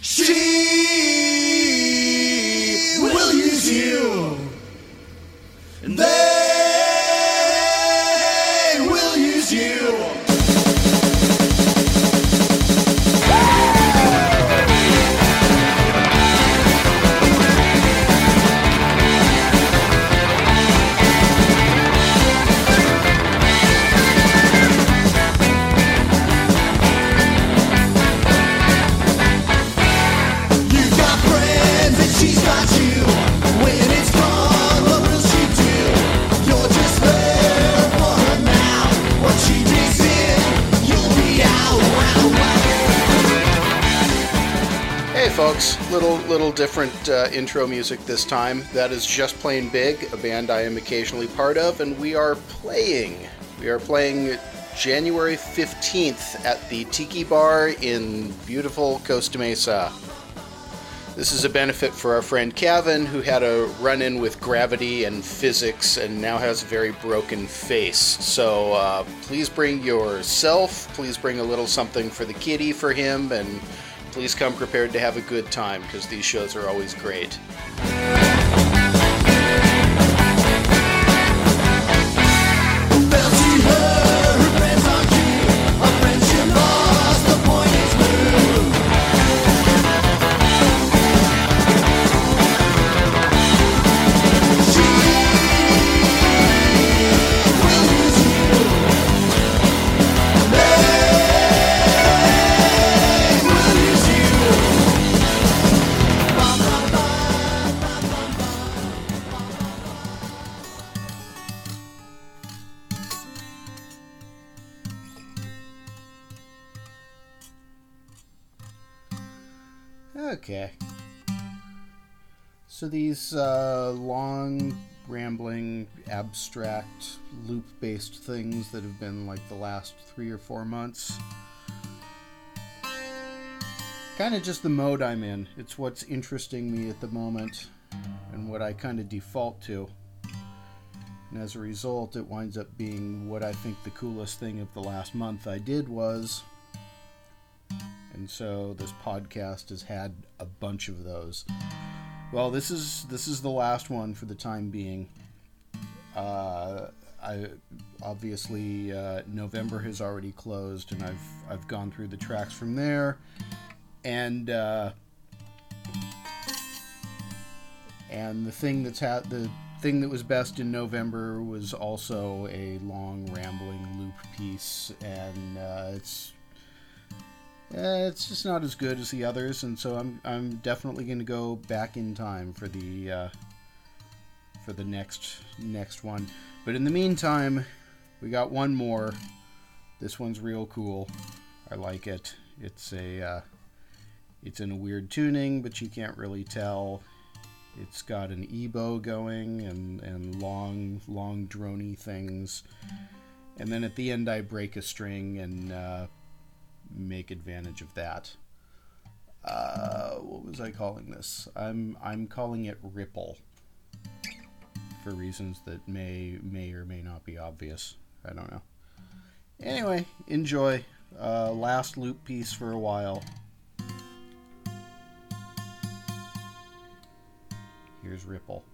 She little little different uh, intro music this time. That is just plain big, a band I am occasionally part of, and we are playing. We are playing January 15th at the Tiki Bar in beautiful Costa Mesa. This is a benefit for our friend Kevin, who had a run in with gravity and physics and now has a very broken face. So uh, please bring yourself, please bring a little something for the kitty for him, and please come prepared to have a good time because these shows are always great. These uh, long, rambling, abstract, loop based things that have been like the last three or four months. Kind of just the mode I'm in. It's what's interesting me at the moment and what I kind of default to. And as a result, it winds up being what I think the coolest thing of the last month I did was and so this podcast has had a bunch of those. Well, this is this is the last one for the time being. Uh, I obviously uh, November has already closed, and I've I've gone through the tracks from there, and uh, and the thing that's had the thing that was best in November was also a long rambling loop piece, and uh, it's uh, it's just not as good as the others, and so I'm I'm definitely going to go back in time for the uh, for the next next one. But in the meantime, we got one more. This one's real cool. I like it. It's a uh, it's in a weird tuning, but you can't really tell. It's got an EBow going and and long long drony things, and then at the end I break a string and. Uh, make advantage of that. Uh, what was I calling this? I'm I'm calling it Ripple for reasons that may may or may not be obvious. I don't know. Anyway, enjoy. Uh, last loop piece for a while. Here's Ripple.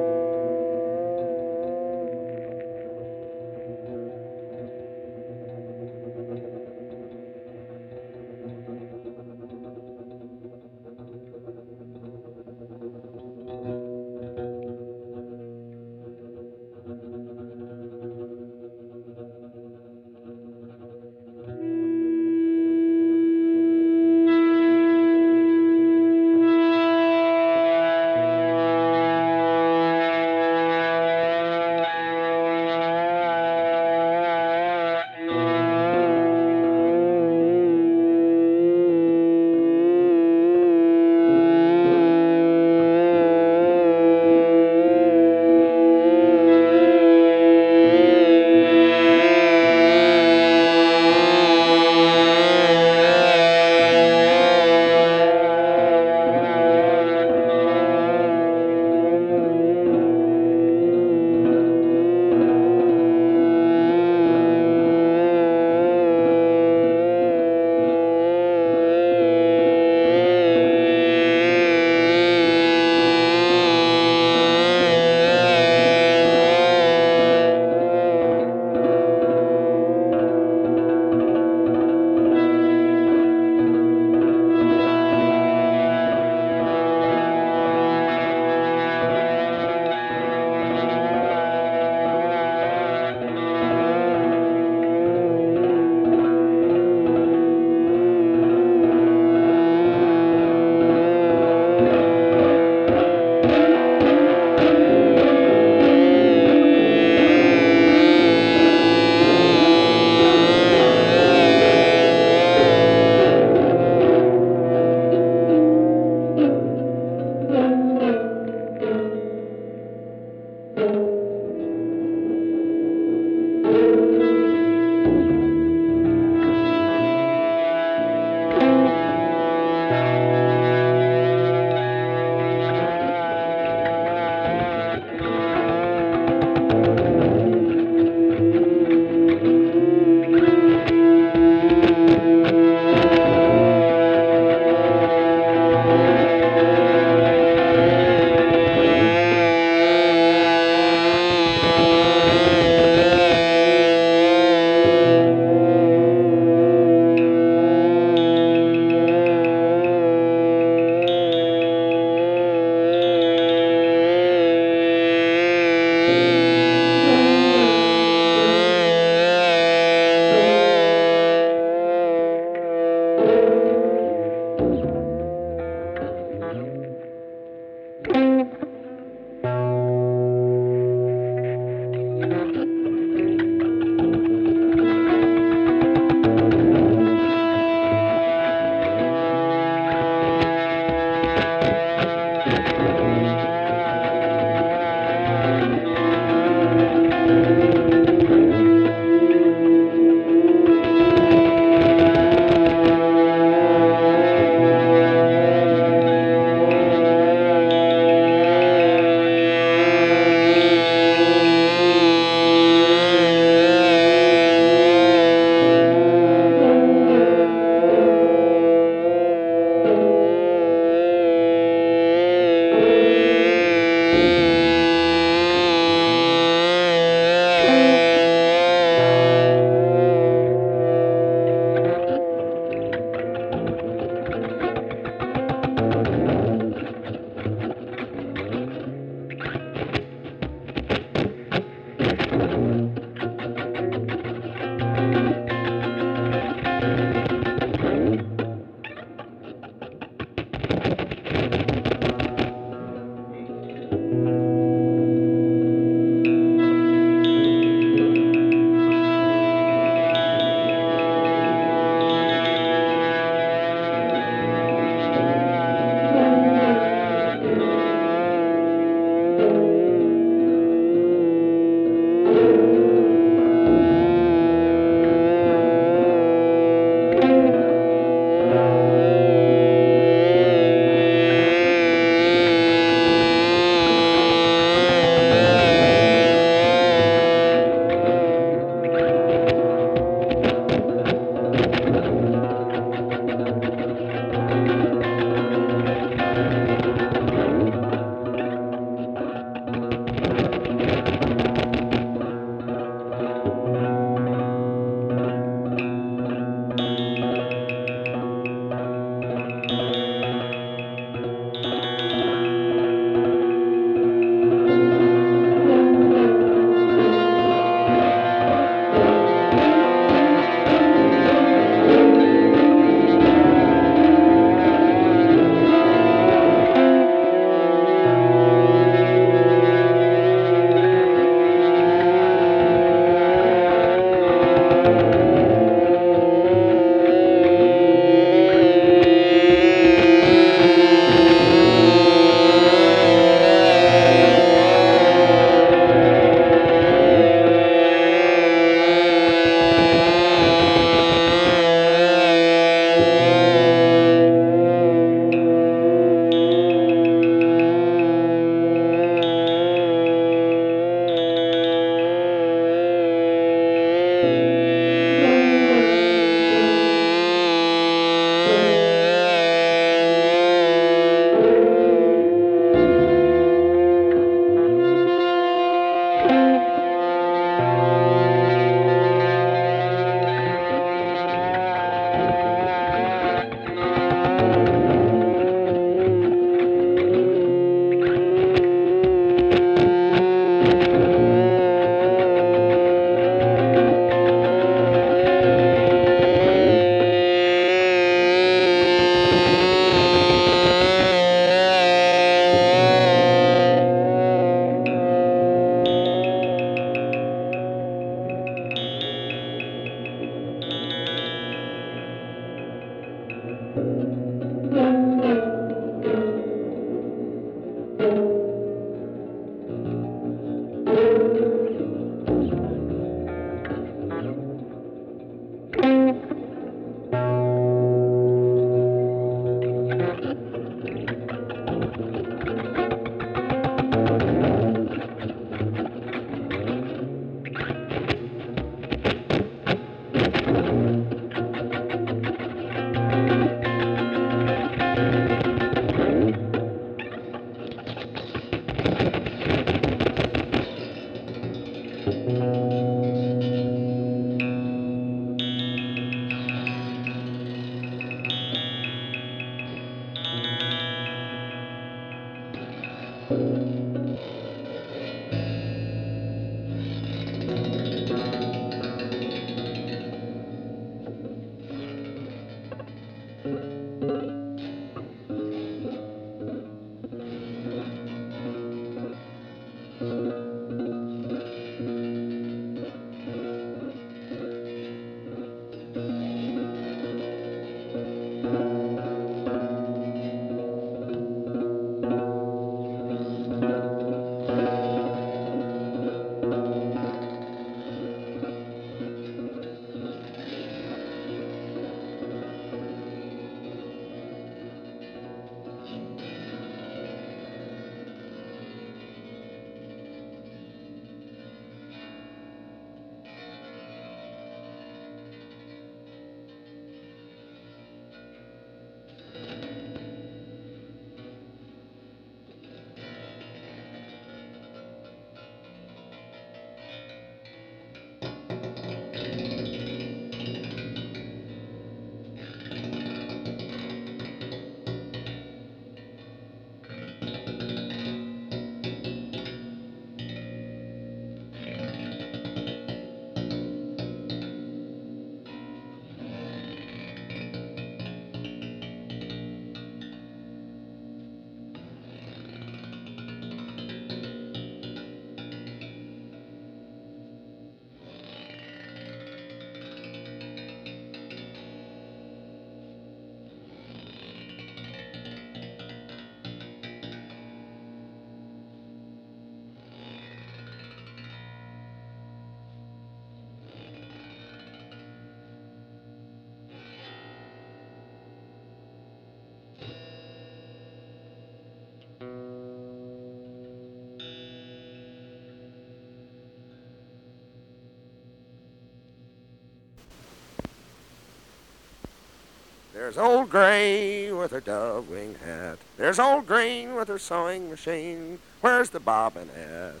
There's old Gray with her dove-wing hat. There's old Green with her sewing machine. Where's the bobbin at?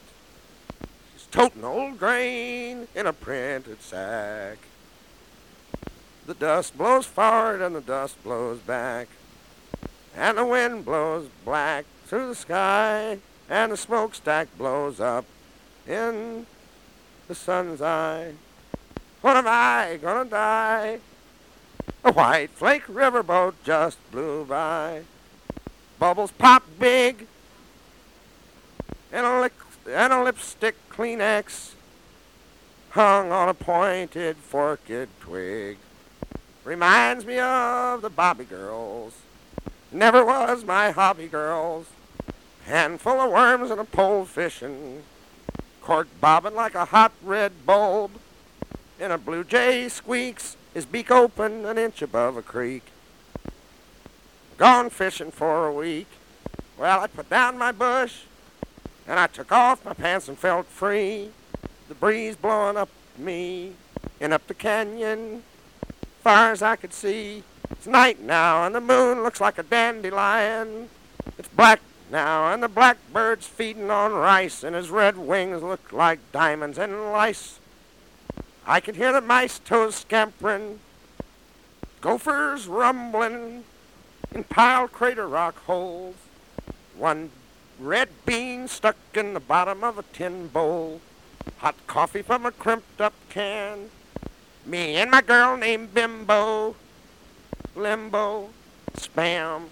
She's toting old Grain in a printed sack. The dust blows forward and the dust blows back. And the wind blows black through the sky. And the smokestack blows up in the sun's eye. What am I gonna die? A white flake riverboat just blew by. Bubbles pop big. And a, lick, and a lipstick Kleenex hung on a pointed forked twig. Reminds me of the Bobby girls. Never was my hobby girls. Handful of worms and a pole fishing. Cork bobbing like a hot red bulb. And a blue jay squeaks his beak open an inch above a creek. Gone fishing for a week. Well, I put down my bush and I took off my pants and felt free. The breeze blowing up me and up the canyon, far as I could see. It's night now and the moon looks like a dandelion. It's black now and the blackbird's feeding on rice and his red wings look like diamonds and lice. I can hear the mice toes scampering, gophers rumbling in piled crater rock holes. One red bean stuck in the bottom of a tin bowl. Hot coffee from a crimped up can. Me and my girl named Bimbo. Limbo. Spam.